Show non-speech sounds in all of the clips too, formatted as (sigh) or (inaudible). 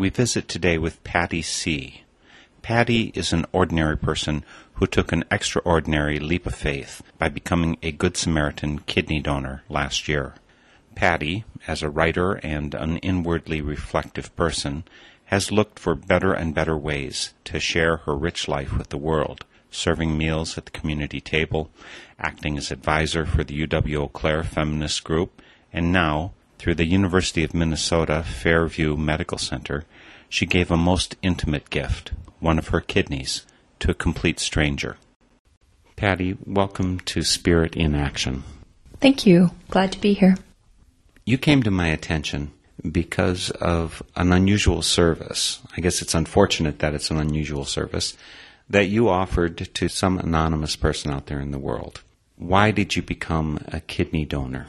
We visit today with Patty C. Patty is an ordinary person who took an extraordinary leap of faith by becoming a Good Samaritan kidney donor last year. Patty, as a writer and an inwardly reflective person, has looked for better and better ways to share her rich life with the world, serving meals at the community table, acting as advisor for the UW Eau Claire feminist group, and now, through the University of Minnesota Fairview Medical Center, she gave a most intimate gift, one of her kidneys, to a complete stranger. Patty, welcome to Spirit in Action. Thank you. Glad to be here. You came to my attention because of an unusual service. I guess it's unfortunate that it's an unusual service that you offered to some anonymous person out there in the world. Why did you become a kidney donor?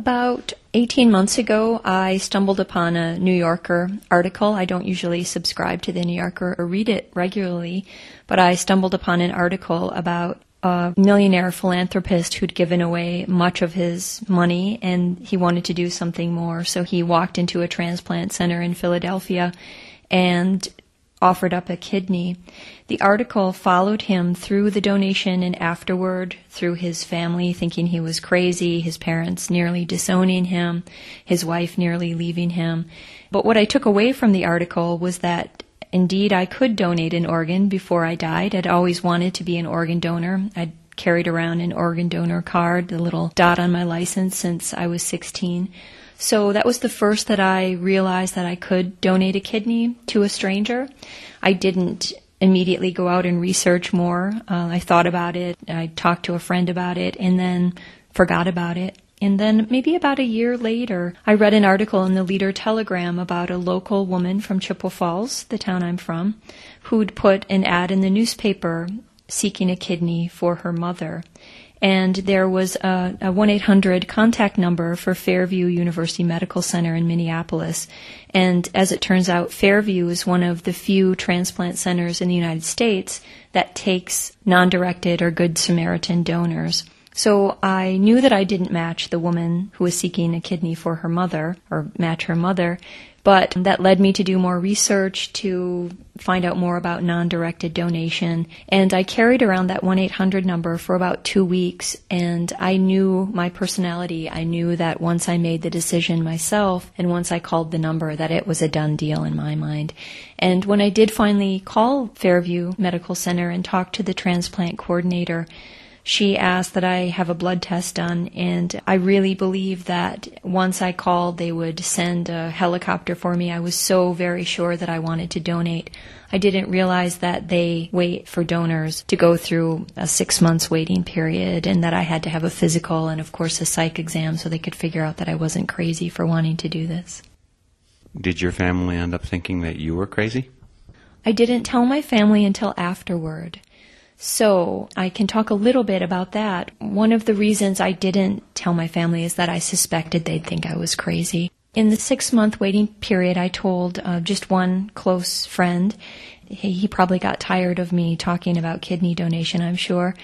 About 18 months ago, I stumbled upon a New Yorker article. I don't usually subscribe to the New Yorker or read it regularly, but I stumbled upon an article about a millionaire philanthropist who'd given away much of his money and he wanted to do something more. So he walked into a transplant center in Philadelphia and offered up a kidney. The article followed him through the donation and afterward through his family thinking he was crazy, his parents nearly disowning him, his wife nearly leaving him. But what I took away from the article was that indeed I could donate an organ before I died. I'd always wanted to be an organ donor. I'd carried around an organ donor card, the little dot on my license since I was 16. So that was the first that I realized that I could donate a kidney to a stranger. I didn't immediately go out and research more. Uh, I thought about it. I talked to a friend about it and then forgot about it. And then maybe about a year later, I read an article in the Leader Telegram about a local woman from Chippewa Falls, the town I'm from, who'd put an ad in the newspaper seeking a kidney for her mother and there was a, a 1-800 contact number for Fairview University Medical Center in Minneapolis. And as it turns out, Fairview is one of the few transplant centers in the United States that takes non-directed or Good Samaritan donors. So I knew that I didn't match the woman who was seeking a kidney for her mother, or match her mother. But that led me to do more research to find out more about non-directed donation. And I carried around that 1-800 number for about two weeks and I knew my personality. I knew that once I made the decision myself and once I called the number that it was a done deal in my mind. And when I did finally call Fairview Medical Center and talk to the transplant coordinator, she asked that I have a blood test done, and I really believe that once I called, they would send a helicopter for me. I was so very sure that I wanted to donate. I didn't realize that they wait for donors to go through a six months waiting period and that I had to have a physical and, of course, a psych exam so they could figure out that I wasn't crazy for wanting to do this. Did your family end up thinking that you were crazy? I didn't tell my family until afterward. So I can talk a little bit about that. One of the reasons I didn't tell my family is that I suspected they'd think I was crazy. In the six month waiting period, I told uh, just one close friend. He, he probably got tired of me talking about kidney donation, I'm sure.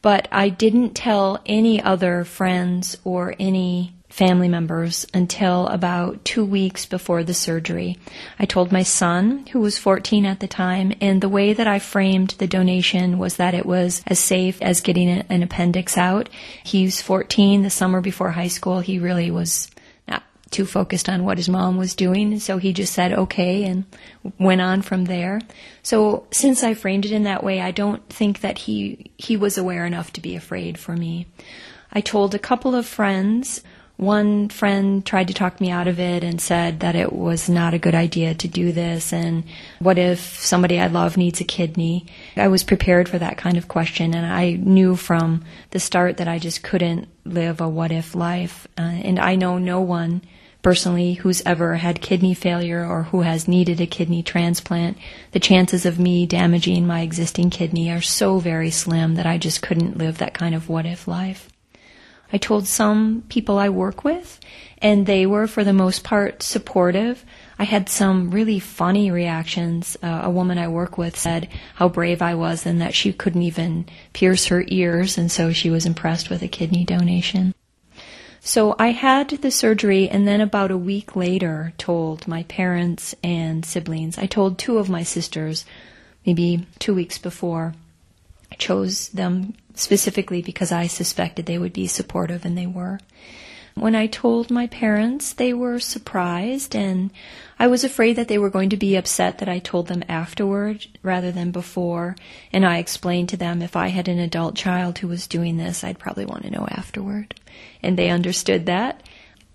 But I didn't tell any other friends or any family members until about two weeks before the surgery. I told my son, who was 14 at the time, and the way that I framed the donation was that it was as safe as getting an appendix out. He was 14 the summer before high school. He really was not too focused on what his mom was doing, so he just said okay and went on from there. So since I framed it in that way, I don't think that he he was aware enough to be afraid for me. I told a couple of friends one friend tried to talk me out of it and said that it was not a good idea to do this and what if somebody I love needs a kidney. I was prepared for that kind of question and I knew from the start that I just couldn't live a what if life. Uh, and I know no one personally who's ever had kidney failure or who has needed a kidney transplant. The chances of me damaging my existing kidney are so very slim that I just couldn't live that kind of what if life. I told some people I work with, and they were, for the most part, supportive. I had some really funny reactions. Uh, a woman I work with said how brave I was and that she couldn't even pierce her ears, and so she was impressed with a kidney donation. So I had the surgery, and then about a week later, told my parents and siblings. I told two of my sisters, maybe two weeks before. I chose them specifically because I suspected they would be supportive, and they were. When I told my parents, they were surprised, and I was afraid that they were going to be upset that I told them afterward rather than before. And I explained to them if I had an adult child who was doing this, I'd probably want to know afterward. And they understood that.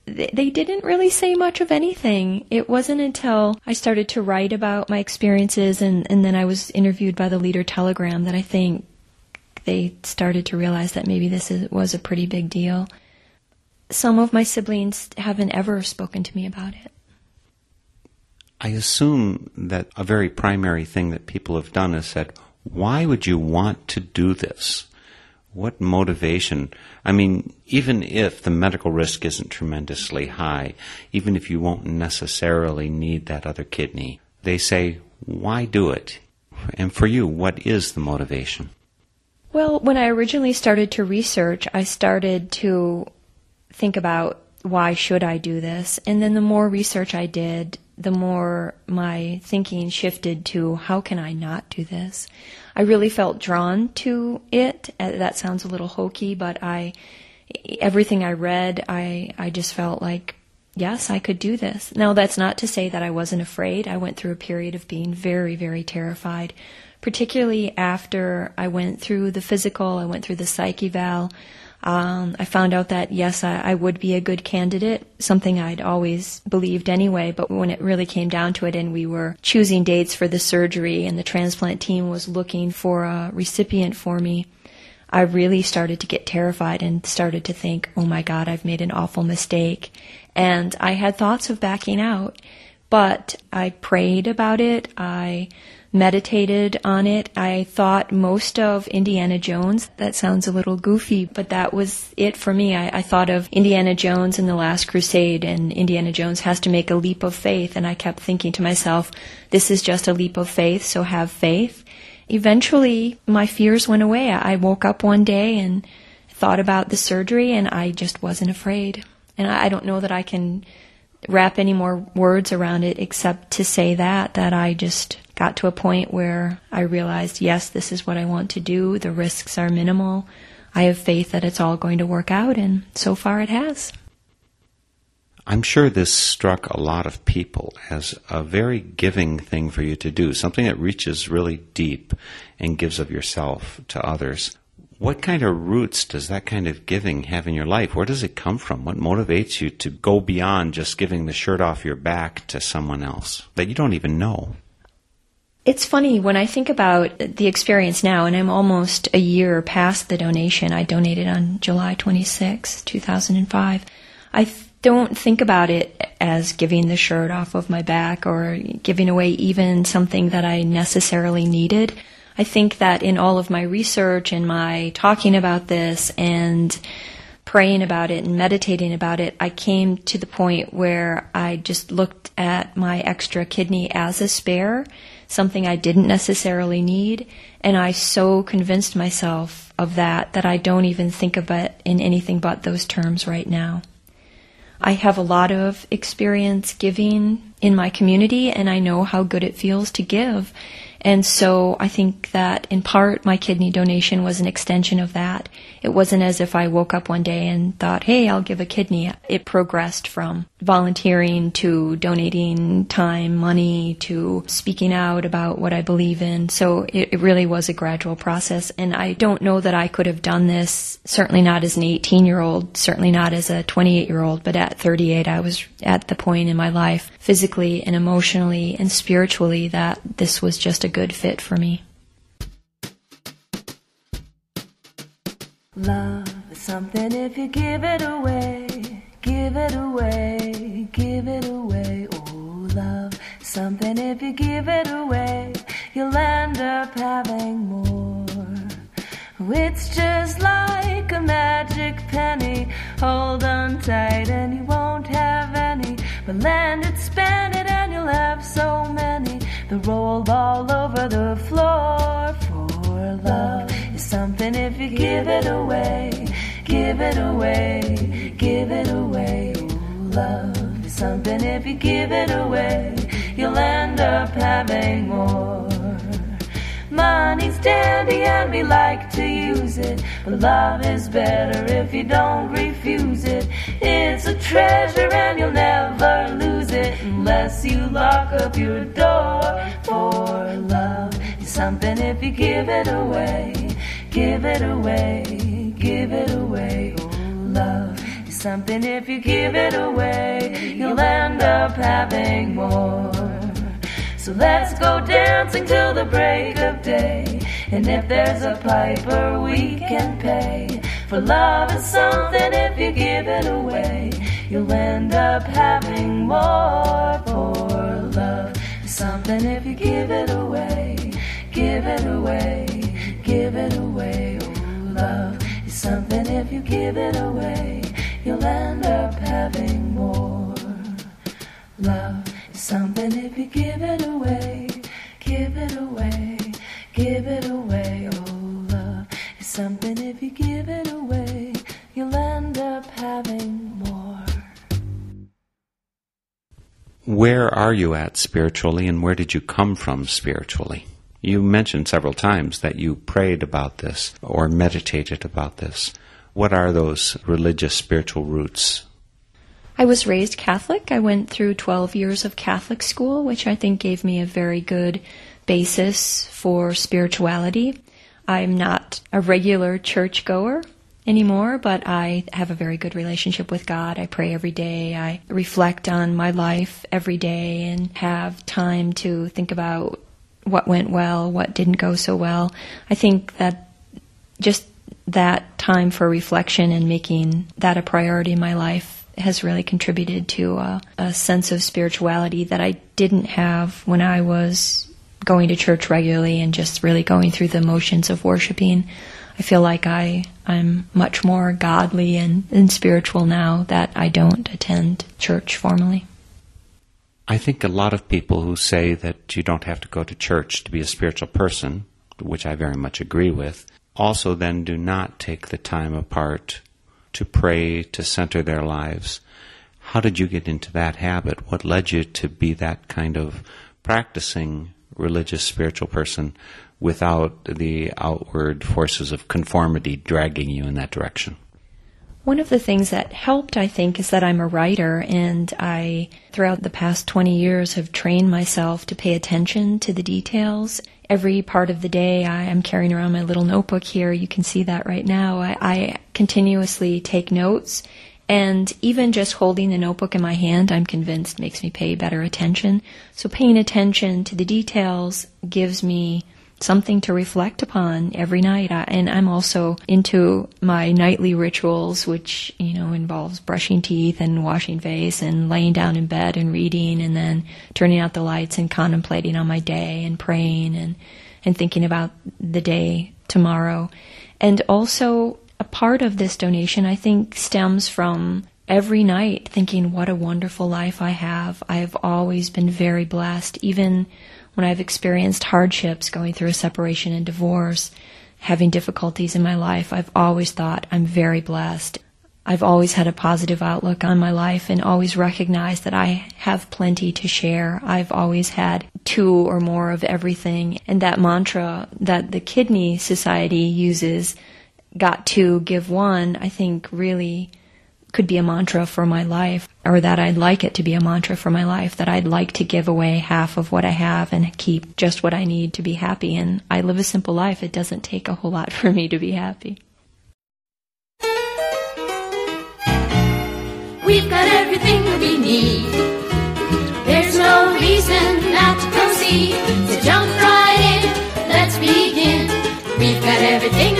They didn't really say much of anything. It wasn't until I started to write about my experiences and, and then I was interviewed by the Leader Telegram that I think they started to realize that maybe this is, was a pretty big deal. Some of my siblings haven't ever spoken to me about it. I assume that a very primary thing that people have done is said, why would you want to do this? What motivation? I mean, even if the medical risk isn't tremendously high, even if you won't necessarily need that other kidney, they say, why do it? And for you, what is the motivation? Well, when I originally started to research, I started to think about why should I do this? And then the more research I did, the more my thinking shifted to how can I not do this? I really felt drawn to it. Uh, that sounds a little hokey, but I everything I read, I I just felt like yes, I could do this. Now that's not to say that I wasn't afraid. I went through a period of being very very terrified particularly after I went through the physical, I went through the psych eval. Um, I found out that yes, I, I, would be a good candidate, something I'd always believed anyway. But when it really came down to it, and we were choosing dates for the surgery, and the transplant team was looking for a recipient for me, I really started to get terrified and started to think, oh my God, I've made an awful mistake. And I had thoughts of backing out, but I prayed about it. I meditated on it. I thought most of Indiana Jones. That sounds a little goofy, but that was it for me. I, I, thought of Indiana Jones and the Last Crusade, and Indiana Jones has to make a leap of faith. And I kept thinking to myself, this is just a leap of faith, so have faith. Eventually, my fears went away. I woke up one day and thought about the surgery, and I just wasn't afraid. And I don't know that I can wrap any more words around it except to say that, that I just got to a point where I realized, yes, this is what I want to do. The risks are minimal. I have faith that it's all going to work out, and so far it has. I'm sure this struck a lot of people as a very giving thing for you to do, something that reaches really deep and gives of yourself to others. What kind of roots does that kind of giving have in your life? Where does it come from? What motivates you to go beyond just giving the shirt off your back to someone else that you don't even know? It's funny when I think about the experience now, and I'm almost a year past the donation. I donated on July 26, 2005. I don't think about it as giving the shirt off of my back or giving away even something that I necessarily needed. I think that in all of my research and my talking about this and praying about it and meditating about it, I came to the point where I just looked at my extra kidney as a spare, something I didn't necessarily need, and I so convinced myself of that that I don't even think of it in anything but those terms right now. I have a lot of experience giving in my community and I know how good it feels to give. And so I think that in part my kidney donation was an extension of that. It wasn't as if I woke up one day and thought, hey, I'll give a kidney. It progressed from volunteering to donating time, money to speaking out about what I believe in. So it, it really was a gradual process. And I don't know that I could have done this, certainly not as an 18 year old, certainly not as a 28 year old, but at 38, I was at the point in my life, physically and emotionally and spiritually, that this was just a good fit for me. Love is something if you give it away, give it away, give it away. Oh, love something if you give it away, you'll end up having more. It's just like a magic penny. Hold on tight and you won't have any. But land it, spend it, and you'll have so many. The roll all over the floor for love is something if you give it away. Give it away, give it away. Ooh, love is something if you give it away. You'll end up having more. Money's dandy and we like to use it. But love is better if you don't refuse it. It's a treasure and you'll never lose it unless you lock up your door. For love is something if you give it away. Give it away, give it away. Oh, love is something if you give it away. You'll end up having more. So let's go dancing till the break of day. And if there's a piper, we can pay. For love is something if you give it away. You'll end up having more. For love is something if you give it away. Give it away, give it away. Oh, love is something if you give it away. You'll end up having more. Love something if you give it away, give it away, give it away. Oh, love is something if you give it away, you'll end up having more. Where are you at spiritually and where did you come from spiritually? You mentioned several times that you prayed about this or meditated about this. What are those religious spiritual roots? I was raised Catholic. I went through 12 years of Catholic school, which I think gave me a very good basis for spirituality. I'm not a regular churchgoer anymore, but I have a very good relationship with God. I pray every day. I reflect on my life every day and have time to think about what went well, what didn't go so well. I think that just that time for reflection and making that a priority in my life has really contributed to a, a, sense of spirituality that I didn't have when I was going to church regularly and just really going through the motions of worshiping. I feel like I, I'm much more godly and, and spiritual now that I don't attend church formally. I think a lot of people who say that you don't have to go to church to be a spiritual person, which I very much agree with, also then do not take the time apart to pray, to center their lives. How did you get into that habit? What led you to be that kind of practicing religious, spiritual person without the outward forces of conformity dragging you in that direction? One of the things that helped, I think, is that I'm a writer and I, throughout the past 20 years, have trained myself to pay attention to the details. Every part of the day, I am carrying around my little notebook here. You can see that right now. I, I continuously take notes and even just holding the notebook in my hand, I'm convinced makes me pay better attention. So paying attention to the details gives me something to reflect upon every night. And I'm also into my nightly rituals, which, you know, involves brushing teeth and washing face and laying down in bed and reading and then turning out the lights and contemplating on my day and praying and, and thinking about the day tomorrow. And also part of this donation, I think, stems from every night thinking, what a wonderful life I have. I have always been very blessed, even when I've experienced hardships going through a separation and divorce, having difficulties in my life. I've always thought I'm very blessed. I've always had a positive outlook on my life and always recognized that I have plenty to share. I've always had two or more of everything. And that mantra that the Kidney Society uses got to give one, I think really could be a mantra for my life, or that I'd like it to be a mantra for my life, that I'd like to give away half of what I have and keep just what I need to be happy. And I live a simple life. It doesn't take a whole lot for me to be happy. We've got everything we need. There's no reason not to proceed. So jump right in. Let's begin. We've got everything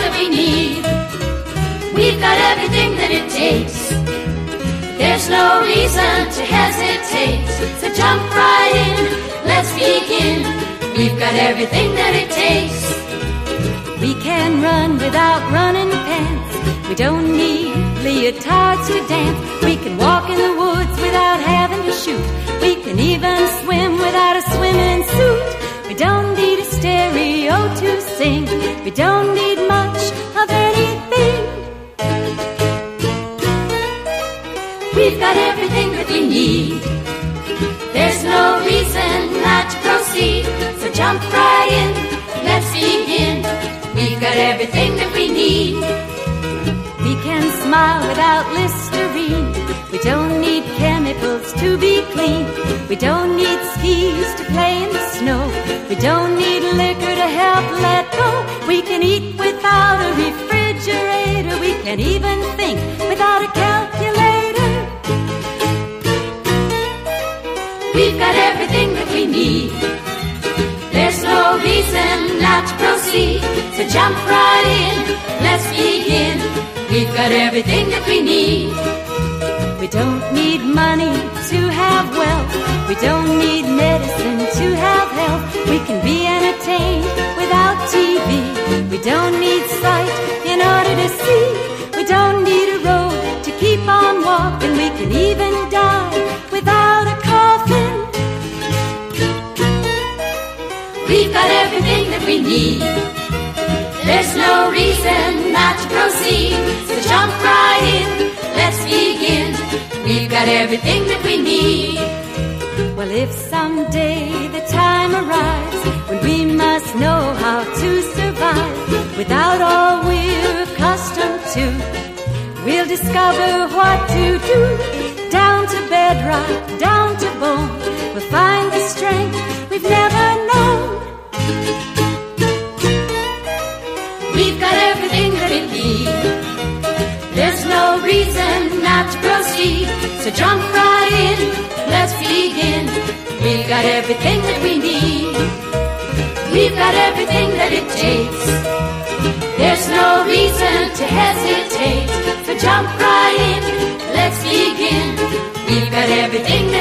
everything that it takes. There's no reason to hesitate. So jump right in. Let's begin. We've got everything that it takes. We can run without running pants. We don't need leotards to dance. We can walk in the woods without having to shoot. We can even swim without a swimming suit. We don't need a stereo to sing. We don't need much of anything. Got everything that we need. There's no reason not to proceed. So jump right in. Let's begin. We've got everything that we need. We can smile without Listerine. We don't need chemicals to be clean. We don't need skis to play in the snow. We don't need liquor to help let go. We can eat without a refrigerator. We can even think without a calculator. Reason not to proceed. So jump right in. Let's begin. We've got everything that we need. We don't need money to have wealth. We don't need medicine to have health. We can be entertained without TV. We don't need sight in order to see. We don't need a road to keep on walking. We can even die we need. There's no reason not to proceed. So jump right in. Let's begin. We've got everything that we need. Well, if someday the time arrives when we must know how to survive without all we're accustomed to, we'll discover what to do. Down to bedrock, down to bone, we'll find the strength we've never known. So jump right in. Let's begin. We've got everything that we need. We've got everything that it takes. There's no reason to hesitate. So jump right in. Let's begin. We've got everything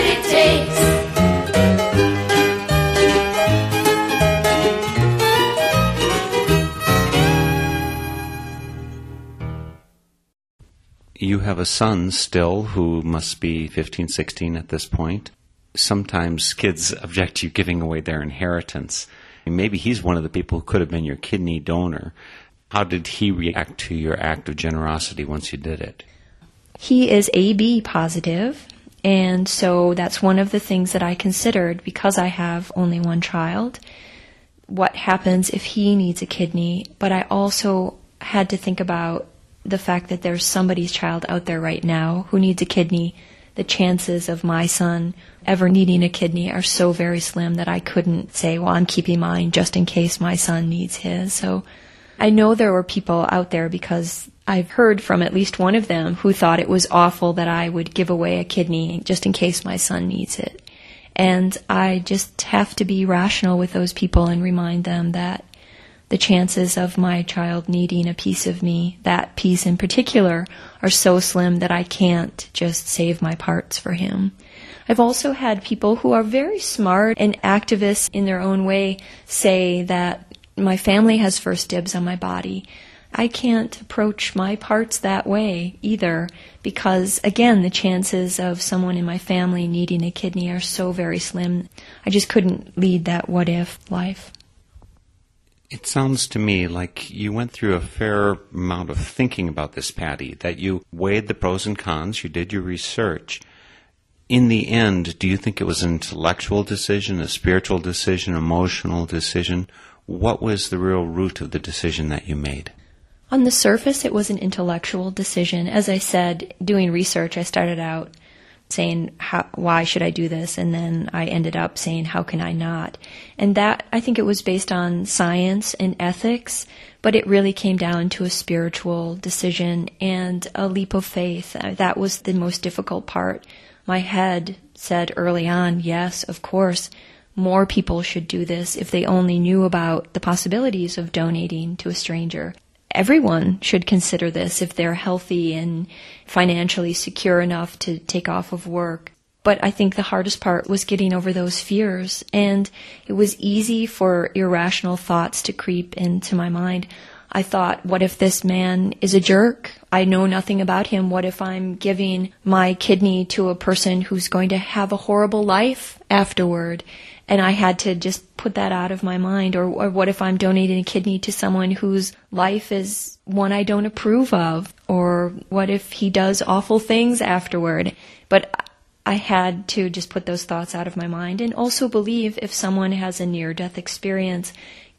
You have a son still who must be 15, 16 at this point. Sometimes kids object to you giving away their inheritance. Maybe he's one of the people who could have been your kidney donor. How did he react to your act of generosity once you did it? He is AB positive, And so that's one of the things that I considered because I have only one child. What happens if he needs a kidney? But I also had to think about the fact that there's somebody's child out there right now who needs a kidney. The chances of my son ever needing a kidney are so very slim that I couldn't say, well, I'm keeping mine just in case my son needs his. So I know there were people out there because I've heard from at least one of them who thought it was awful that I would give away a kidney just in case my son needs it. And I just have to be rational with those people and remind them that the chances of my child needing a piece of me, that piece in particular, are so slim that I can't just save my parts for him. I've also had people who are very smart and activists in their own way say that my family has first dibs on my body. I can't approach my parts that way either because, again, the chances of someone in my family needing a kidney are so very slim. I just couldn't lead that what if life. It sounds to me like you went through a fair amount of thinking about this, Patty, that you weighed the pros and cons, you did your research. In the end, do you think it was an intellectual decision, a spiritual decision, emotional decision? What was the real root of the decision that you made? On the surface, it was an intellectual decision. As I said, doing research, I started out saying, how, why should I do this? And then I ended up saying, how can I not? And that, I think it was based on science and ethics, but it really came down to a spiritual decision and a leap of faith. Uh, that was the most difficult part. My head said early on, yes, of course, more people should do this if they only knew about the possibilities of donating to a stranger everyone should consider this if they're healthy and financially secure enough to take off of work. But I think the hardest part was getting over those fears. And it was easy for irrational thoughts to creep into my mind. I thought, what if this man is a jerk? I know nothing about him. What if I'm giving my kidney to a person who's going to have a horrible life afterward? And I had to just put that out of my mind. Or, or what if I'm donating a kidney to someone whose life is one I don't approve of? Or what if he does awful things afterward? But I had to just put those thoughts out of my mind and also believe if someone has a near death experience,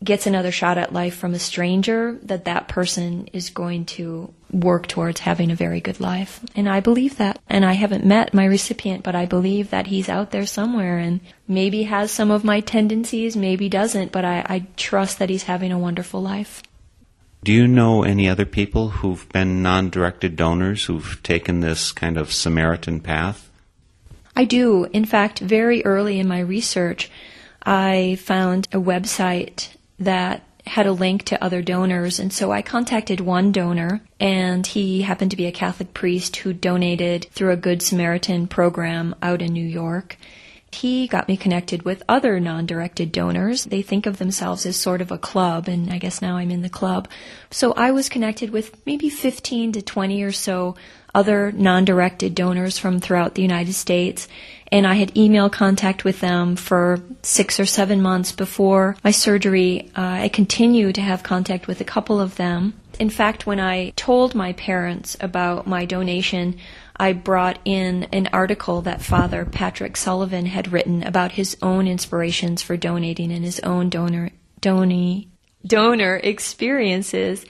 gets another shot at life from a stranger, that that person is going to work towards having a very good life. And I believe that. And I haven't met my recipient, but I believe that he's out there somewhere and maybe has some of my tendencies, maybe doesn't, but I, I trust that he's having a wonderful life. Do you know any other people who've been non directed donors who've taken this kind of Samaritan path? I do. In fact, very early in my research, I found a website that had a link to other donors. And so I contacted one donor, and he happened to be a Catholic priest who donated through a Good Samaritan program out in New York. He got me connected with other non directed donors. They think of themselves as sort of a club, and I guess now I'm in the club. So I was connected with maybe 15 to 20 or so other non-directed donors from throughout the United States. And I had email contact with them for six or seven months before my surgery. Uh, I continued to have contact with a couple of them. In fact, when I told my parents about my donation, I brought in an article that Father Patrick Sullivan had written about his own inspirations for donating and his own donor donor donor experiences.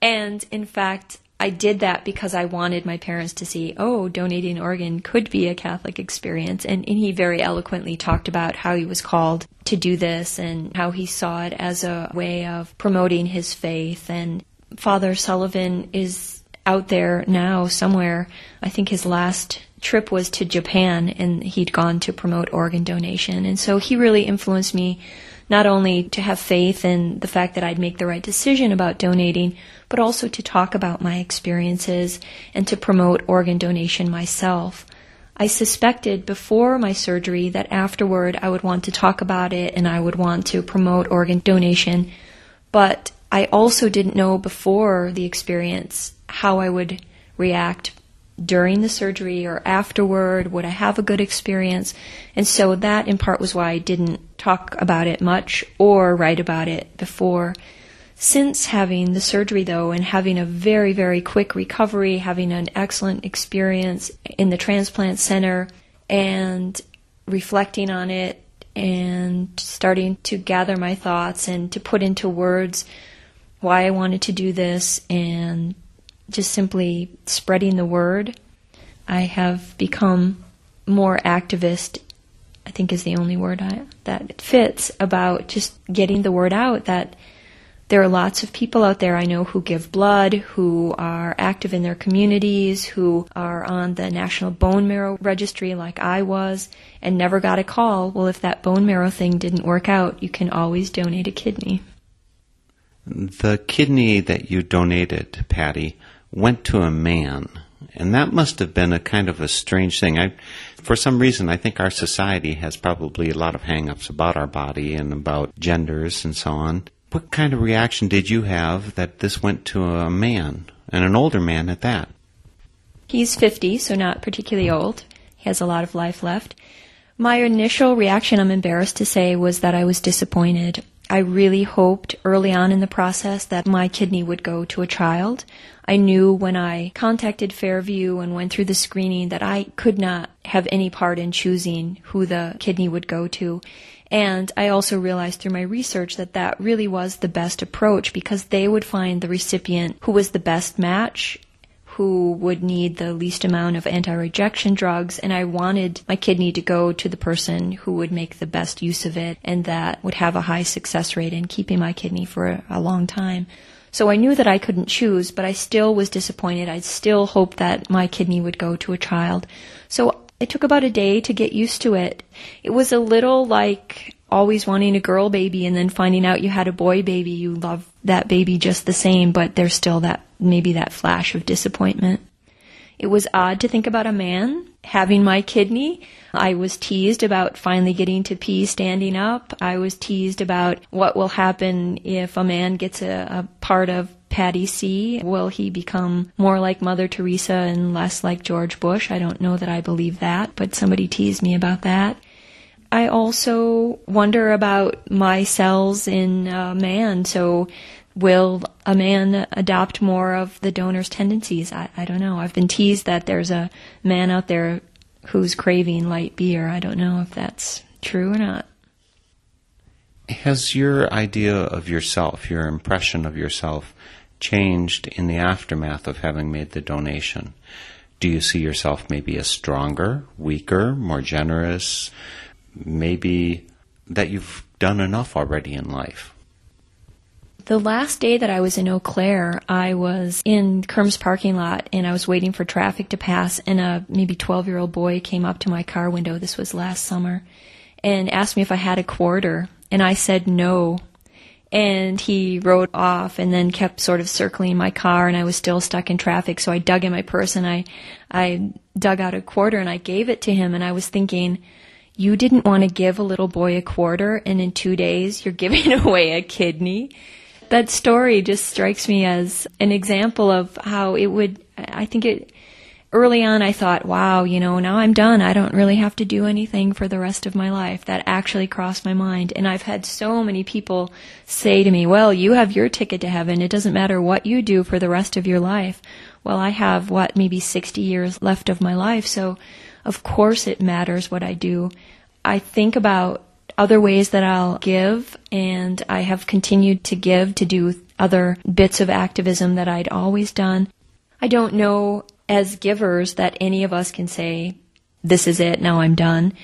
And in fact, I did that because I wanted my parents to see, oh, donating an organ could be a Catholic experience. And, and, he very eloquently talked about how he was called to do this and how he saw it as a way of promoting his faith. And Father Sullivan is out there now somewhere. I think his last trip was to Japan and he'd gone to promote organ donation. And so he really influenced me not only to have faith in the fact that I'd make the right decision about donating, but also to talk about my experiences and to promote organ donation myself. I suspected before my surgery that afterward I would want to talk about it and I would want to promote organ donation, but I also didn't know before the experience how I would react during the surgery or afterward? Would I have a good experience? And so that in part was why I didn't talk about it much or write about it before. Since having the surgery though and having a very, very quick recovery, having an excellent experience in the transplant center, and reflecting on it and starting to gather my thoughts and to put into words why I wanted to do this and just simply spreading the word. I have become more activist, I think is the only word I, that fits, about just getting the word out that there are lots of people out there I know who give blood, who are active in their communities, who are on the National Bone Marrow Registry like I was, and never got a call. Well, if that bone marrow thing didn't work out, you can always donate a kidney. The kidney that you donated, Patty, went to a man. And that must have been a kind of a strange thing. I, for some reason, I think our society has probably a lot of hang-ups about our body and about genders and so on. What kind of reaction did you have that this went to a man, and an older man at that? He's 50, so not particularly old. He has a lot of life left. My initial reaction, I'm embarrassed to say, was that I was disappointed. I really hoped early on in the process that my kidney would go to a child. I knew when I contacted Fairview and went through the screening that I could not have any part in choosing who the kidney would go to. And I also realized through my research that that really was the best approach because they would find the recipient who was the best match, who would need the least amount of anti-rejection drugs. And I wanted my kidney to go to the person who would make the best use of it and that would have a high success rate in keeping my kidney for a, long time. So I knew that I couldn't choose, but I still was disappointed. I still hoped that my kidney would go to a child. So it took about a day to get used to it. It was a little like always wanting a girl baby and then finding out you had a boy baby. You love that baby just the same, but there's still that, maybe that flash of disappointment. It was odd to think about a man having my kidney. I was teased about finally getting to pee standing up. I was teased about what will happen if a man gets a, a part of Patty C. Will he become more like Mother Teresa and less like George Bush? I don't know that I believe that, but somebody teased me about that. I also wonder about my cells in a man. So, will a man adopt more of the donor's tendencies? I, I don't know. I've been teased that there's a man out there who's craving light beer. I don't know if that's true or not. Has your idea of yourself, your impression of yourself, changed in the aftermath of having made the donation? Do you see yourself maybe as stronger, weaker, more generous? Maybe that you've done enough already in life? The last day that I was in Eau Claire, I was in Kerm's parking lot and I was waiting for traffic to pass and a maybe 12 year old boy came up to my car window. This was last summer and asked me if I had a quarter and I said no and he rode off and then kept sort of circling my car and I was still stuck in traffic so I dug in my purse and I I dug out a quarter and I gave it to him and I was thinking you didn't want to give a little boy a quarter and in 2 days you're giving (laughs) away a kidney that story just strikes me as an example of how it would I think it early on I thought, wow, you know, now I'm done. I don't really have to do anything for the rest of my life. That actually crossed my mind. And I've had so many people say to me, well, you have your ticket to heaven. It doesn't matter what you do for the rest of your life. Well, I have what, maybe 60 years left of my life. So of course it matters what I do. I think about other ways that I'll give and I have continued to give to do other bits of activism that I'd always done. I don't know as givers that any of us can say, this is it, now I'm done.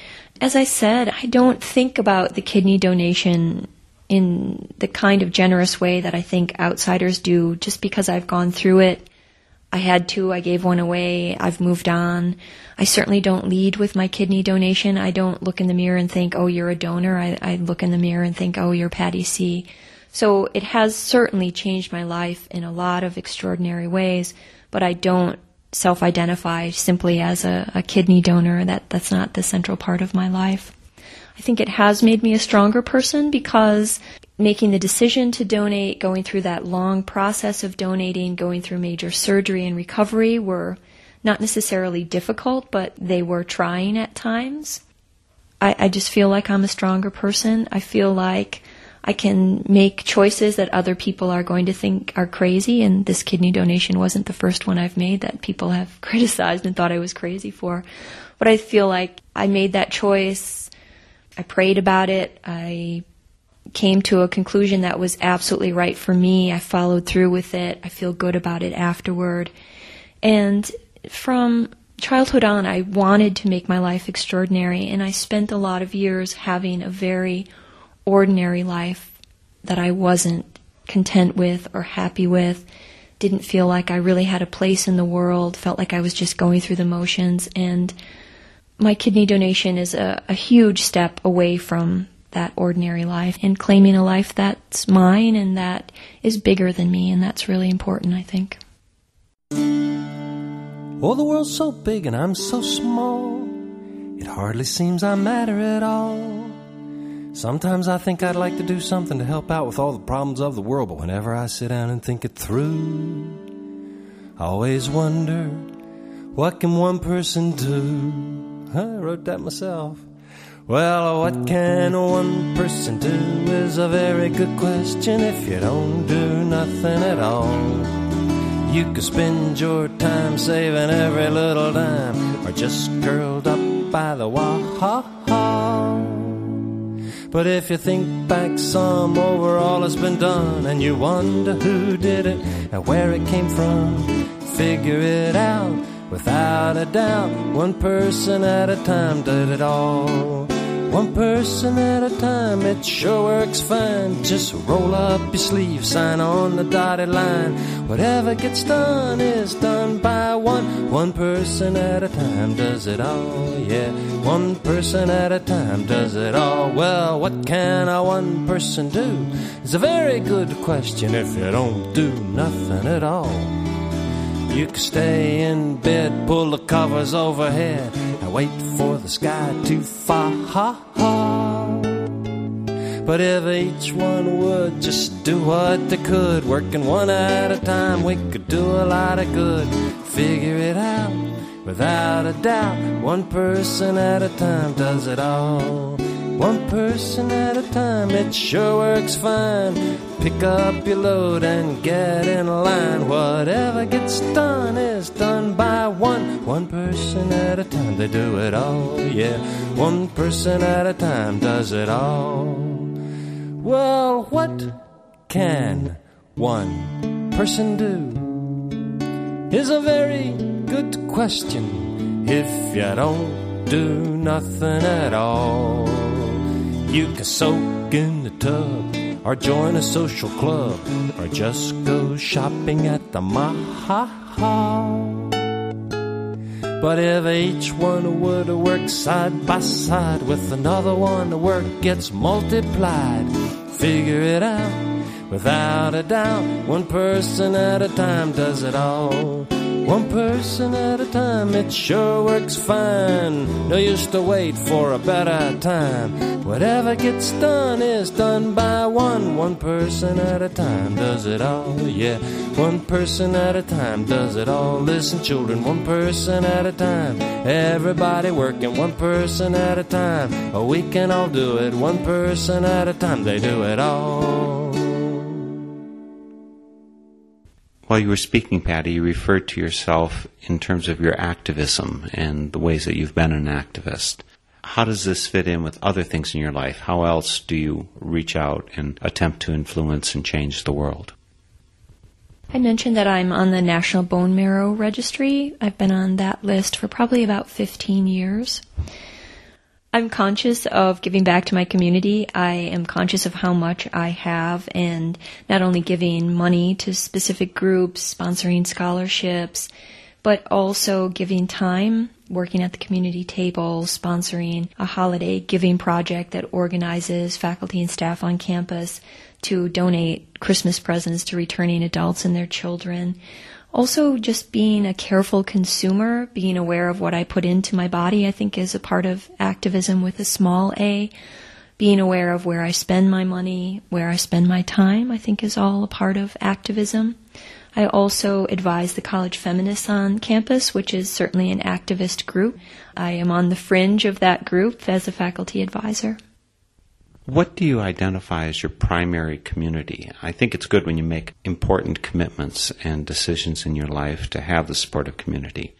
As I said, I don't think about the kidney donation in the kind of generous way that I think outsiders do just because I've gone through it. I had to, I gave one away, I've moved on. I certainly don't lead with my kidney donation. I don't look in the mirror and think, oh, you're a donor. I, I look in the mirror and think, oh, you're Patty C. So it has certainly changed my life in a lot of extraordinary ways, but I don't self-identify simply as a, a kidney donor. That that's not the central part of my life. I think it has made me a stronger person because making the decision to donate, going through that long process of donating, going through major surgery and recovery were not necessarily difficult, but they were trying at times. I, I just feel like I'm a stronger person. I feel like I can make choices that other people are going to think are crazy, and this kidney donation wasn't the first one I've made that people have (laughs) criticized and thought I was crazy for. But I feel like I made that choice. I prayed about it. I came to a conclusion that was absolutely right for me. I followed through with it. I feel good about it afterward. And from childhood on, I wanted to make my life extraordinary, and I spent a lot of years having a very ordinary life that I wasn't content with or happy with. Didn't feel like I really had a place in the world, felt like I was just going through the motions. And my kidney donation is a, a huge step away from that ordinary life and claiming a life that's mine and that is bigger than me. And that's really important, I think. Oh, the world's so big and I'm so small. It hardly seems I matter at all. Sometimes I think I'd like to do something to help out with all the problems of the world, but whenever I sit down and think it through, I always wonder, what can one person do? I wrote that myself. Well, what can one person do is a very good question if you don't do nothing at all. You could spend your time saving every little dime or just curled up by the wall. But if you think back some over all that's been done and you wonder who did it and where it came from, figure it out without a doubt. One person at a time did it all. One person at a time, it sure works fine. Just roll up your sleeve, sign on the dotted line. Whatever gets done is done by one. One person at a time does it all, yeah. One person at a time does it all. Well, what can a one person do? It's a very good question if you don't do nothing at all. You can stay in bed, pull the covers overhead, wait for the sky to fall. But if each one would just do what they could, working one at a time, we could do a lot of good. Figure it out without a doubt. One person at a time does it all. One person at a time, it sure works fine. Pick up your load and get in line. Whatever gets done is done by one. One person at a time, they do it all, yeah. One person at a time does it all. Well, what can one person do? Is a very good question if you don't do nothing at all. You can soak in the tub, or join a social club, or just go shopping at the mall. But if each one would work side by side with another one, the work gets multiplied. Figure it out without a doubt. One person at a time does it all. One person at a time, it sure works fine. No use to wait for a better time. Whatever gets done is done by one. One person at a time does it all, yeah. One person at a time does it all. Listen, children, one person at a time. Everybody working one person at a time. Oh, we can all do it one person at a time. They do it all. While you were speaking, Patty, you referred to yourself in terms of your activism and the ways that you've been an activist. How does this fit in with other things in your life? How else do you reach out and attempt to influence and change the world? I mentioned that I'm on the National Bone Marrow Registry. I've been on that list for probably about 15 years. I'm conscious of giving back to my community. I am conscious of how much I have and not only giving money to specific groups, sponsoring scholarships, but also giving time, working at the community table, sponsoring a holiday giving project that organizes faculty and staff on campus to donate Christmas presents to returning adults and their children. Also, just being a careful consumer, being aware of what I put into my body, I think is a part of activism with a small a. Being aware of where I spend my money, where I spend my time, I think is all a part of activism. I also advise the College Feminists on campus, which is certainly an activist group. I am on the fringe of that group as a faculty advisor. What do you identify as your primary community? I think it's good when you make important commitments and decisions in your life to have the supportive community.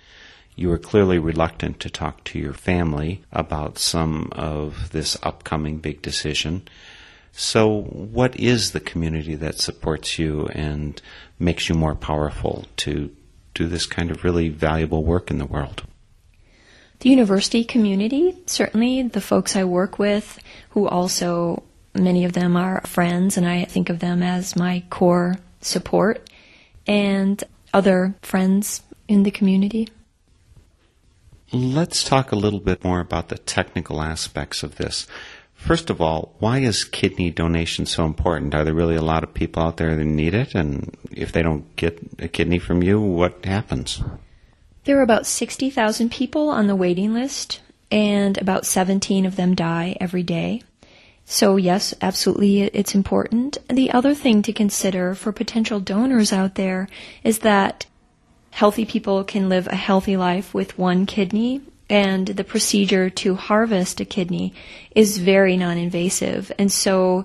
You were clearly reluctant to talk to your family about some of this upcoming big decision. So, what is the community that supports you and makes you more powerful to do this kind of really valuable work in the world? The university community, certainly the folks I work with, who also, many of them are friends, and I think of them as my core support, and other friends in the community. Let's talk a little bit more about the technical aspects of this. First of all, why is kidney donation so important? Are there really a lot of people out there that need it? And if they don't get a kidney from you, what happens? There are about 60,000 people on the waiting list, and about 17 of them die every day. So, yes, absolutely, it's important. The other thing to consider for potential donors out there is that healthy people can live a healthy life with one kidney, and the procedure to harvest a kidney is very non invasive. And so,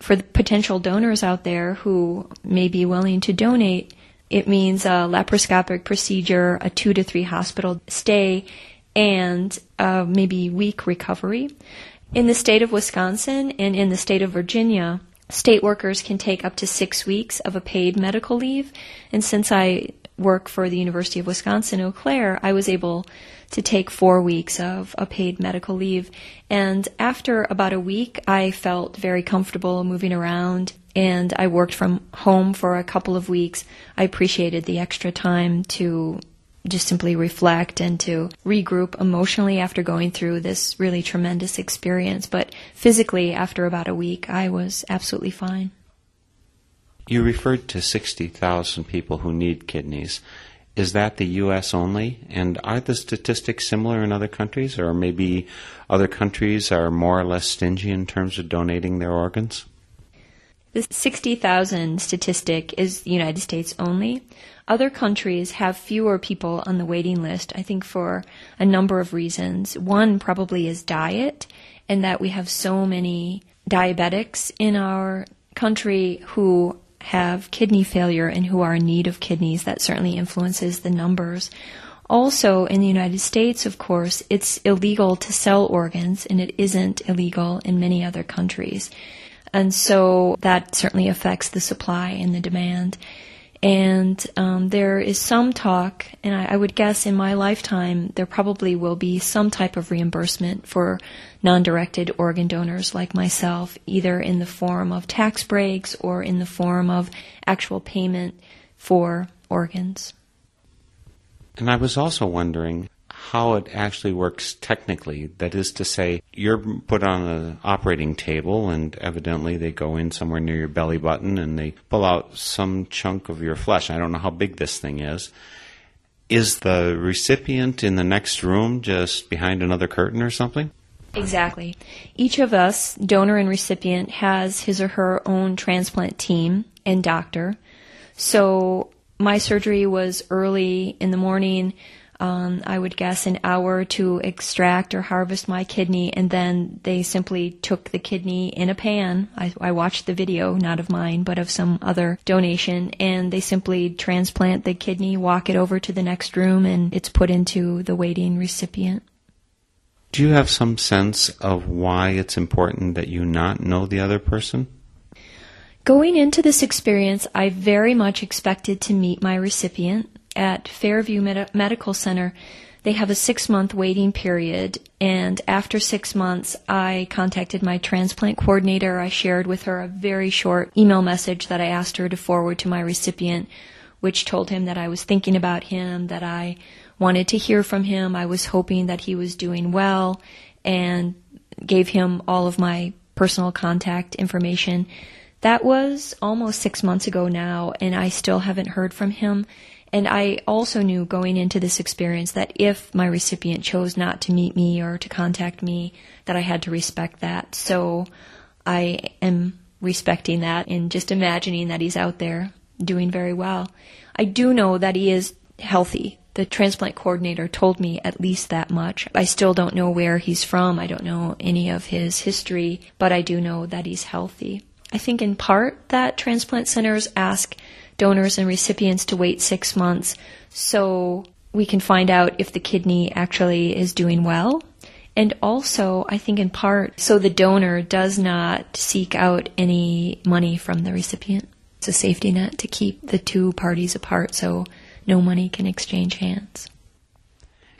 for the potential donors out there who may be willing to donate, it means a laparoscopic procedure, a two to three hospital stay, and uh, maybe week recovery. In the state of Wisconsin and in the state of Virginia, state workers can take up to six weeks of a paid medical leave. And since I work for the University of Wisconsin Eau Claire, I was able to take four weeks of a paid medical leave. And after about a week, I felt very comfortable moving around and I worked from home for a couple of weeks. I appreciated the extra time to just simply reflect and to regroup emotionally after going through this really tremendous experience. But physically, after about a week, I was absolutely fine. You referred to 60,000 people who need kidneys. Is that the U.S. only? And are the statistics similar in other countries, or maybe other countries are more or less stingy in terms of donating their organs? The 60,000 statistic is the United States only. Other countries have fewer people on the waiting list, I think for a number of reasons. One probably is diet, and that we have so many diabetics in our country who have kidney failure and who are in need of kidneys. That certainly influences the numbers. Also, in the United States, of course, it's illegal to sell organs, and it isn't illegal in many other countries. And so that certainly affects the supply and the demand. And um, there is some talk, and I, I, would guess in my lifetime, there probably will be some type of reimbursement for non directed organ donors like myself, either in the form of tax breaks or in the form of actual payment for organs. And I was also wondering how it actually works technically. That is to say, you're put on an operating table, and evidently they go in somewhere near your belly button and they pull out some chunk of your flesh. I don't know how big this thing is. Is the recipient in the next room just behind another curtain or something? Exactly. Each of us, donor and recipient, has his or her own transplant team and doctor. So my surgery was early in the morning um, I would guess, an hour to extract or harvest my kidney, and then they simply took the kidney in a pan. I, I watched the video, not of mine, but of some other donation, and they simply transplant the kidney, walk it over to the next room, and it's put into the waiting recipient. Do you have some sense of why it's important that you not know the other person? Going into this experience, I very much expected to meet my recipient at Fairview Med- Medical Center, they have a six month waiting period. And after six months, I contacted my transplant coordinator. I shared with her a very short email message that I asked her to forward to my recipient, which told him that I was thinking about him, that I wanted to hear from him. I was hoping that he was doing well and gave him all of my personal contact information. That was almost six months ago now, and I still haven't heard from him. And I also knew going into this experience that if my recipient chose not to meet me or to contact me, that I had to respect that. So I am respecting that and just imagining that he's out there doing very well. I do know that he is healthy. The transplant coordinator told me at least that much. I still don't know where he's from. I don't know any of his history, but I do know that he's healthy. I think in part that transplant centers ask donors and recipients to wait six months so we can find out if the kidney actually is doing well. And also, I think in part, so the donor does not seek out any money from the recipient. It's a safety net to keep the two parties apart so no money can exchange hands.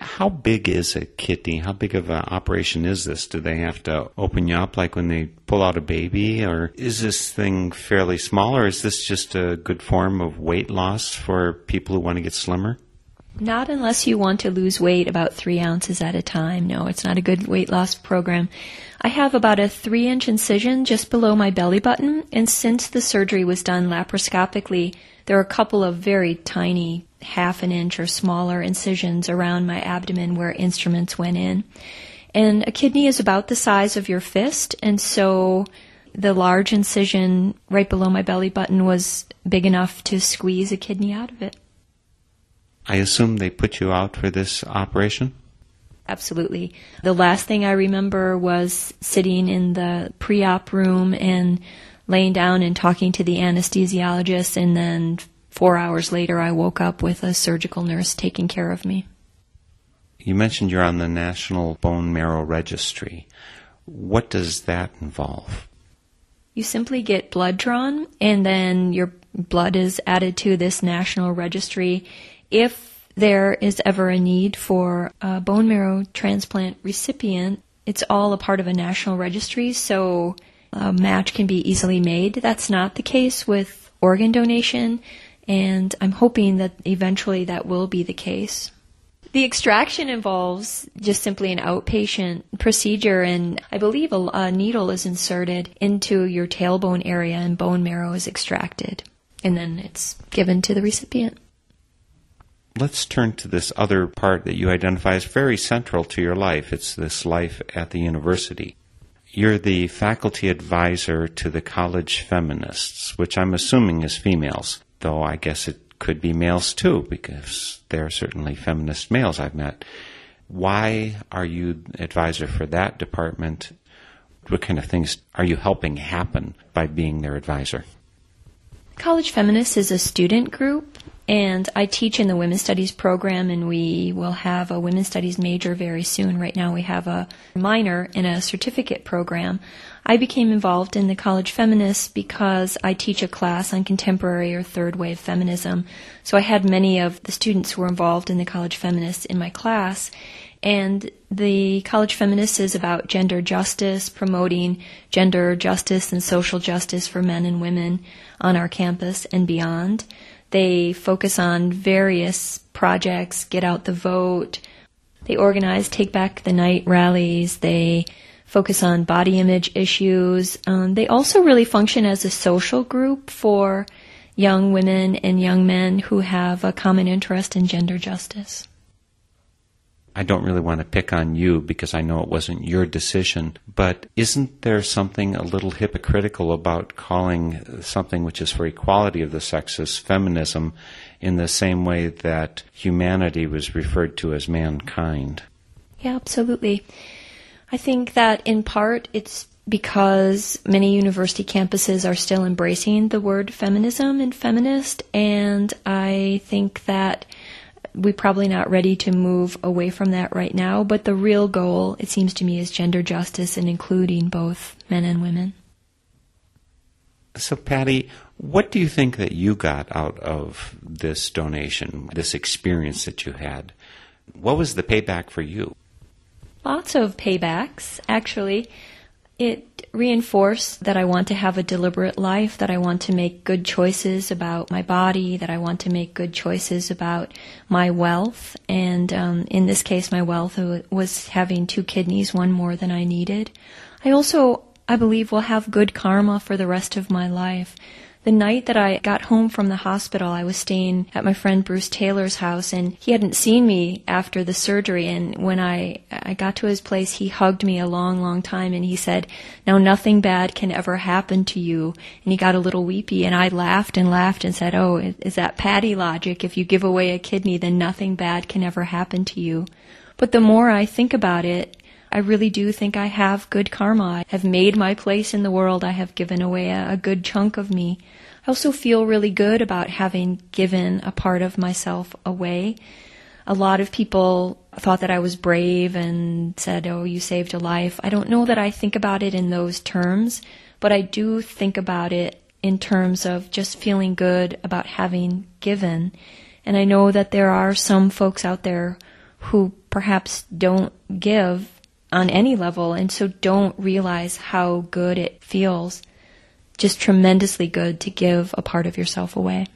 How big is a kidney? How big of an operation is this? Do they have to open you up like when they pull out a baby? Or is this thing fairly small, or is this just a good form of weight loss for people who want to get slimmer? Not unless you want to lose weight about three ounces at a time. No, it's not a good weight loss program. I have about a three inch incision just below my belly button, and since the surgery was done laparoscopically, there are a couple of very tiny half an inch or smaller incisions around my abdomen where instruments went in. And a kidney is about the size of your fist, and so the large incision right below my belly button was big enough to squeeze a kidney out of it. I assume they put you out for this operation? Absolutely. The last thing I remember was sitting in the pre op room and laying down and talking to the anesthesiologist, and then four hours later, I woke up with a surgical nurse taking care of me. You mentioned you're on the National Bone Marrow Registry. What does that involve? You simply get blood drawn, and then your blood is added to this national registry. If there is ever a need for a bone marrow transplant recipient, it's all a part of a national registry, so a match can be easily made. That's not the case with organ donation and I'm hoping that eventually that will be the case. The extraction involves just simply an outpatient procedure, and I believe a, a, needle is inserted into your tailbone area and bone marrow is extracted, and then it's given to the recipient. Let's turn to this other part that you identify as very central to your life. It's this life at the university. You're the faculty advisor to the college feminists, which I'm assuming is females though I guess it could be males too, because there are certainly feminist males I've met. Why are you advisor for that department? What kind of things are you helping happen by being their advisor? College Feminists is a student group, and I teach in the Women's Studies program, and we will have a Women's Studies major very soon. Right now, we have a minor in a certificate program. I became involved in the College Feminists because I teach a class on contemporary or third wave feminism. So I had many of the students who were involved in the College Feminists in my class. And the College Feminists is about gender justice, promoting gender justice and social justice for men and women on our campus and beyond. They focus on various projects, get out the vote. They organize Take Back the Night rallies. They focus on body image issues. Um, they also really function as a social group for young women and young men who have a common interest in gender justice. I don't really want to pick on you because I know it wasn't your decision, but isn't there something a little hypocritical about calling something which is for equality of the sexes feminism in the same way that humanity was referred to as mankind? Yeah, absolutely. I think that in part it's because many university campuses are still embracing the word feminism and feminist, and I think that we're probably not ready to move away from that right now. But the real goal, it seems to me, is gender justice and including both men and women. So, Patty, what do you think that you got out of this donation, this experience that you had? What was the payback for you? Lots of paybacks, actually. It reinforced that I want to have a deliberate life, that I want to make good choices about my body, that I want to make good choices about my wealth. And um, in this case, my wealth was having two kidneys, one more than I needed. I also, I believe, will have good karma for the rest of my life. The night that I got home from the hospital, I was staying at my friend Bruce Taylor's house and he hadn't seen me after the surgery. And when I, I got to his place, he hugged me a long, long time and he said, now nothing bad can ever happen to you. And he got a little weepy and I laughed and laughed and said, oh, is that Patty logic? If you give away a kidney, then nothing bad can ever happen to you. But the more I think about it, I really do think I have good karma. I have made my place in the world. I have given away a, a good chunk of me. I also feel really good about having given a part of myself away. A lot of people thought that I was brave and said, Oh, you saved a life. I don't know that I think about it in those terms, but I do think about it in terms of just feeling good about having given. And I know that there are some folks out there who perhaps don't give on any level and so don't realize how good it feels. Just tremendously good to give a part of yourself away.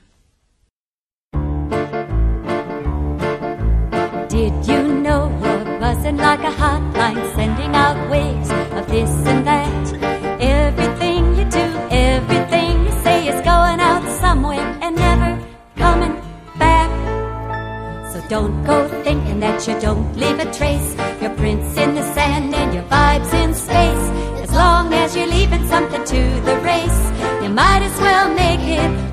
Did you know you're buzzing like a hotline, sending out waves of this and that? Don't go thinking that you don't leave a trace. Your prints in the sand and your vibes in space. As long as you're leaving something to the race, you might as well make it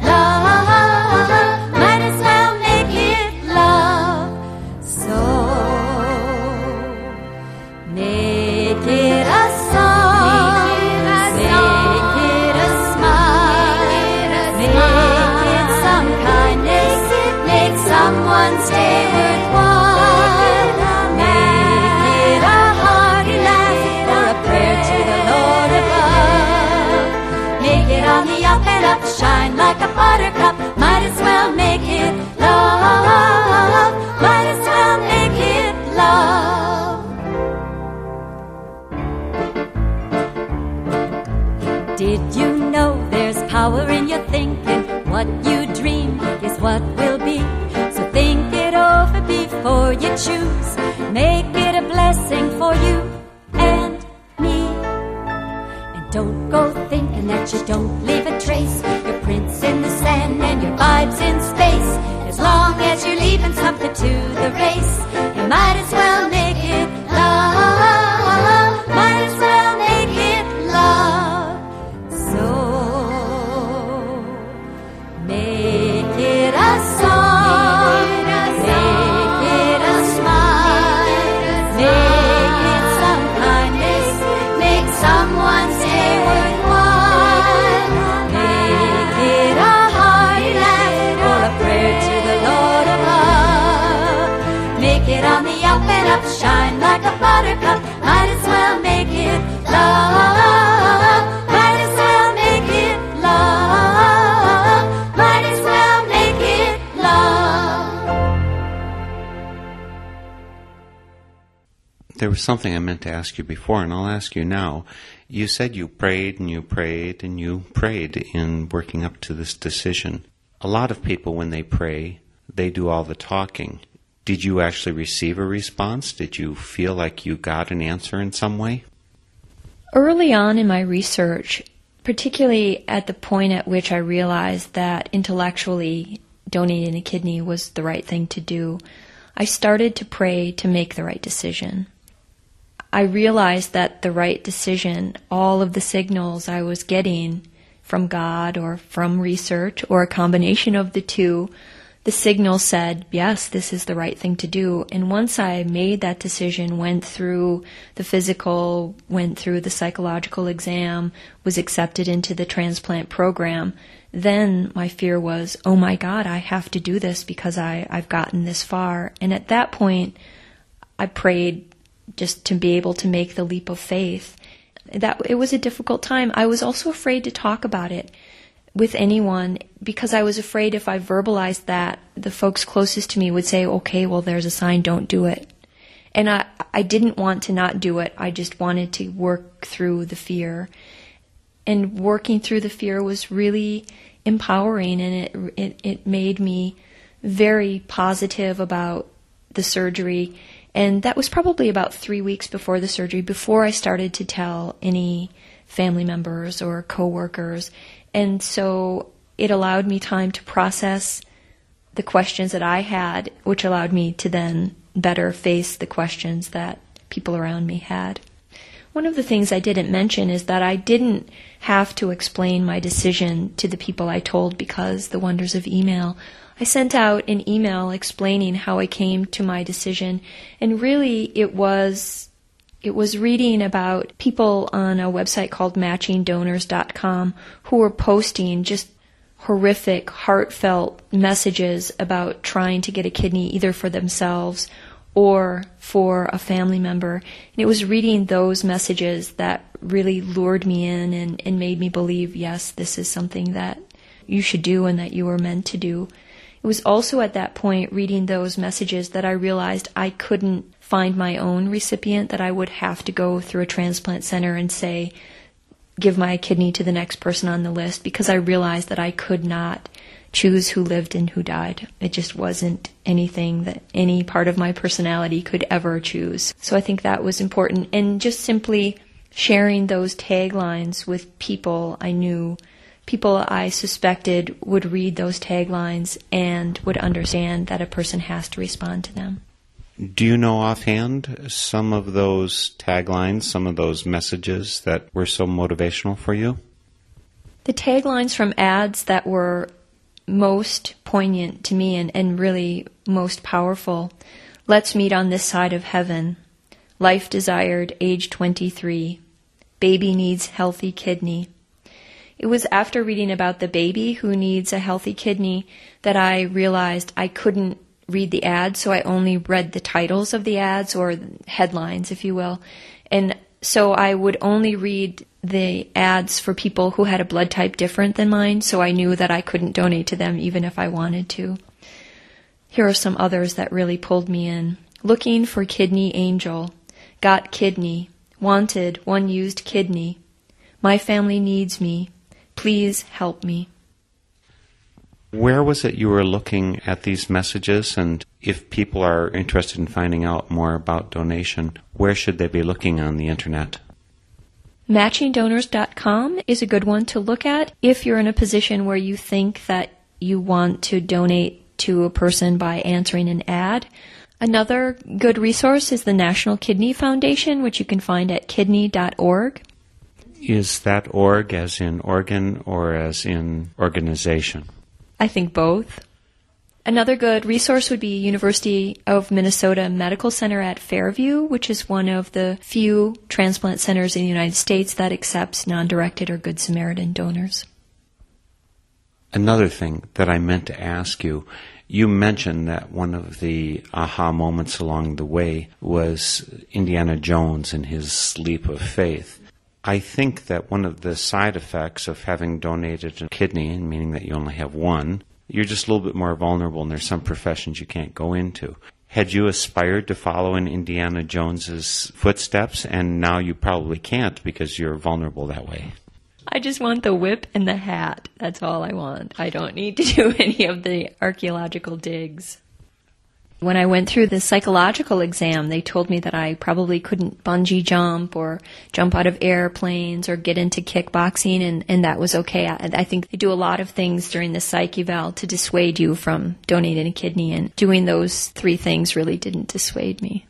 Did you know there's power in your thinking? What you dream is what will be. Before you choose. Make it a blessing for you and me. And don't go thinking that you don't leave a trace. Your prints in the sand and your vibes in space. As long as you're leaving something to the race, you might as well There was something I meant to ask you before, and I'll ask you now. You said you prayed and you prayed and you prayed in working up to this decision. A lot of people, when they pray, they do all the talking. Did you actually receive a response? Did you feel like you got an answer in some way? Early on in my research, particularly at the point at which I realized that intellectually donating a kidney was the right thing to do, I started to pray to make the right decision. I realized that the right decision, all of the signals I was getting from God or from research or a combination of the two, the signal said, yes, this is the right thing to do. And once I made that decision, went through the physical, went through the psychological exam, was accepted into the transplant program, then my fear was, oh my God, I have to do this because I, I've gotten this far. And at that point, I prayed just to be able to make the leap of faith. That it was a difficult time. I was also afraid to talk about it with anyone because I was afraid if I verbalized that, the folks closest to me would say, okay, well, there's a sign, don't do it. And I, I didn't want to not do it. I just wanted to work through the fear. And working through the fear was really empowering and it, it, it made me very positive about the surgery. And that was probably about three weeks before the surgery, before I started to tell any family members or coworkers. And so it allowed me time to process the questions that I had, which allowed me to then better face the questions that people around me had. One of the things I didn't mention is that I didn't have to explain my decision to the people I told because the wonders of email. I sent out an email explaining how I came to my decision, and really it was it was reading about people on a website called matchingdonors.com who were posting just horrific, heartfelt messages about trying to get a kidney either for themselves or for a family member. And it was reading those messages that really lured me in and, and made me believe, yes, this is something that you should do and that you were meant to do. It was also at that point reading those messages that I realized I couldn't find my own recipient, that I would have to go through a transplant center and say, give my kidney to the next person on the list because I realized that I could not choose who lived and who died. It just wasn't anything that any part of my personality could ever choose. So I think that was important. And just simply sharing those taglines with people I knew people I suspected would read those taglines and would understand that a person has to respond to them. Do you know offhand some of those taglines, some of those messages that were so motivational for you? The taglines from ads that were most poignant to me and, and really most powerful Let's meet on this side of heaven. Life desired, age 23. Baby needs healthy kidney. It was after reading about the baby who needs a healthy kidney that I realized I couldn't read the ads, so I only read the titles of the ads or headlines, if you will. And so I would only read the ads for people who had a blood type different than mine, so I knew that I couldn't donate to them even if I wanted to. Here are some others that really pulled me in. Looking for kidney angel. Got kidney. Wanted one used kidney. My family needs me. Please help me. Where was it you were looking at these messages? And if people are interested in finding out more about donation, where should they be looking on the internet? Matchingdonors.com is a good one to look at if you're in a position where you think that you want to donate to a person by answering an ad. Another good resource is the National Kidney Foundation, which you can find at kidney.org. Is that org as in organ or as in organization? I think both. Another good resource would be University of Minnesota Medical Center at Fairview, which is one of the few transplant centers in the United States that accepts non-directed or Good Samaritan donors. Another thing that I meant to ask you, you mentioned that one of the aha moments along the way was Indiana Jones and his leap of faith. I think that one of the side effects of having donated a kidney, meaning that you only have one, you're just a little bit more vulnerable, and there's some professions you can't go into. Had you aspired to follow in Indiana Jones's footsteps, and now you probably can't because you're vulnerable that way? I just want the whip and the hat. That's all I want. I don't need to do (laughs) any of the archaeological digs. When I went through the psychological exam, they told me that I probably couldn't bungee jump or jump out of airplanes or get into kickboxing, and, and that was okay. I, I think they do a lot of things during the psych eval to dissuade you from donating a kidney, and doing those three things really didn't dissuade me.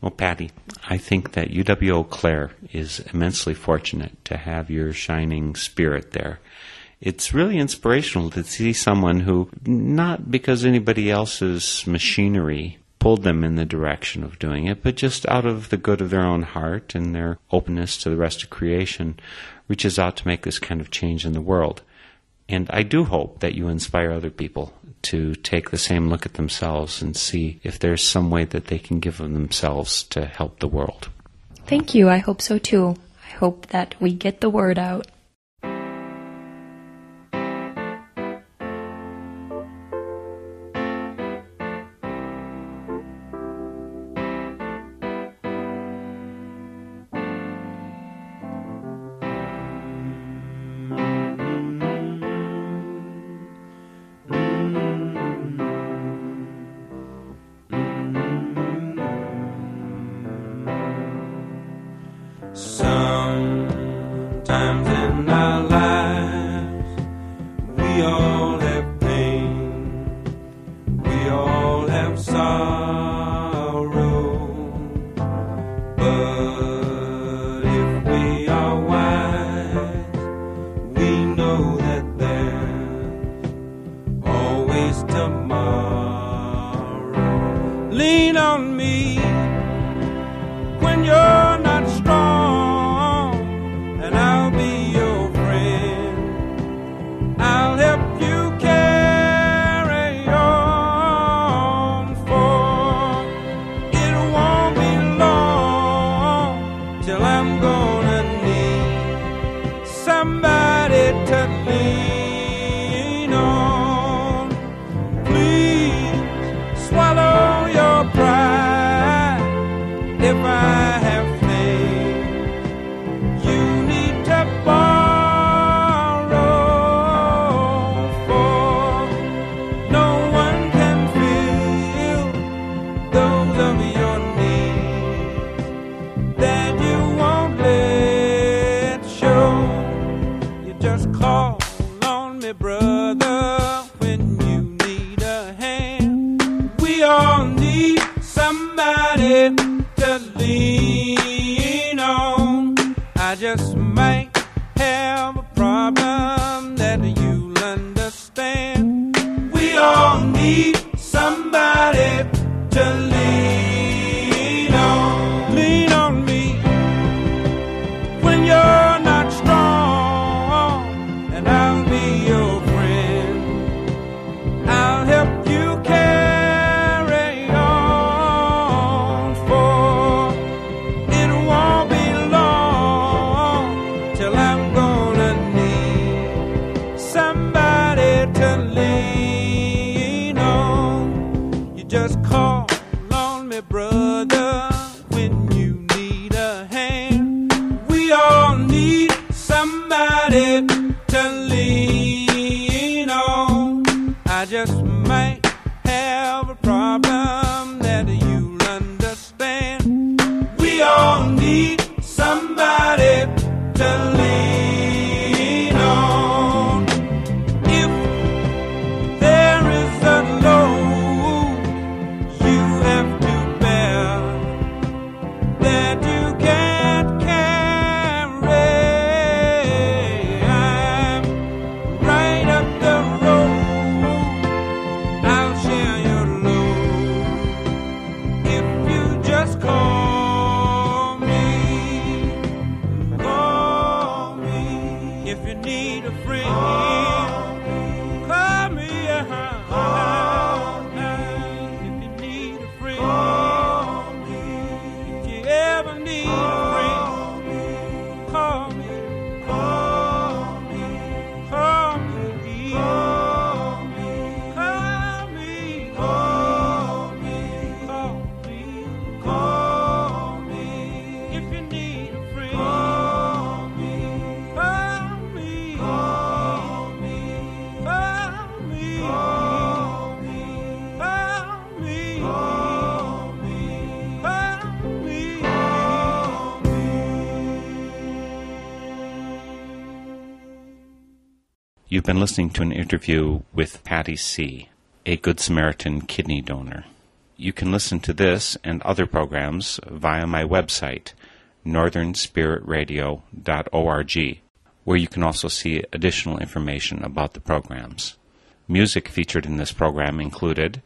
Well, Patty, I think that UW Eau Claire is immensely fortunate to have your shining spirit there it's really inspirational to see someone who, not because anybody else's machinery pulled them in the direction of doing it, but just out of the good of their own heart and their openness to the rest of creation, reaches out to make this kind of change in the world. And I do hope that you inspire other people to take the same look at themselves and see if there's some way that they can give of themselves to help the world. Thank you. I hope so too. I hope that we get the word out. Been listening to an interview with Patty C., a Good Samaritan kidney donor. You can listen to this and other programs via my website, northernspiritradio.org, where you can also see additional information about the programs. Music featured in this program included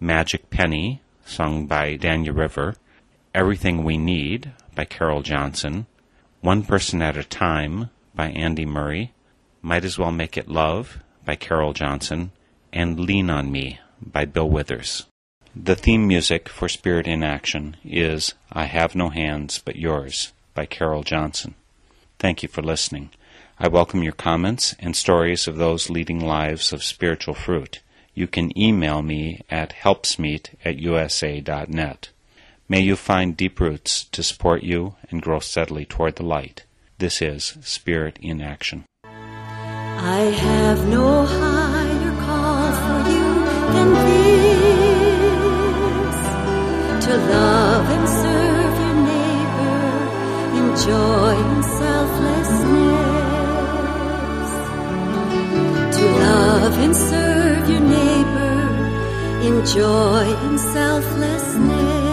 Magic Penny, sung by Danya River, Everything We Need by Carol Johnson, One Person at a Time by Andy Murray, Might As Well Make It Love by Carol Johnson, and Lean on Me by Bill Withers. The theme music for Spirit in Action is I Have No Hands But Yours by Carol Johnson. Thank you for listening. I welcome your comments and stories of those leading lives of spiritual fruit. You can email me at helpsmeet at usa.net. May you find deep roots to support you and grow steadily toward the light. This is Spirit in Action. I have no higher call for you than this to love and serve your neighbor in joy and selflessness. To love and serve your neighbor in joy and selflessness.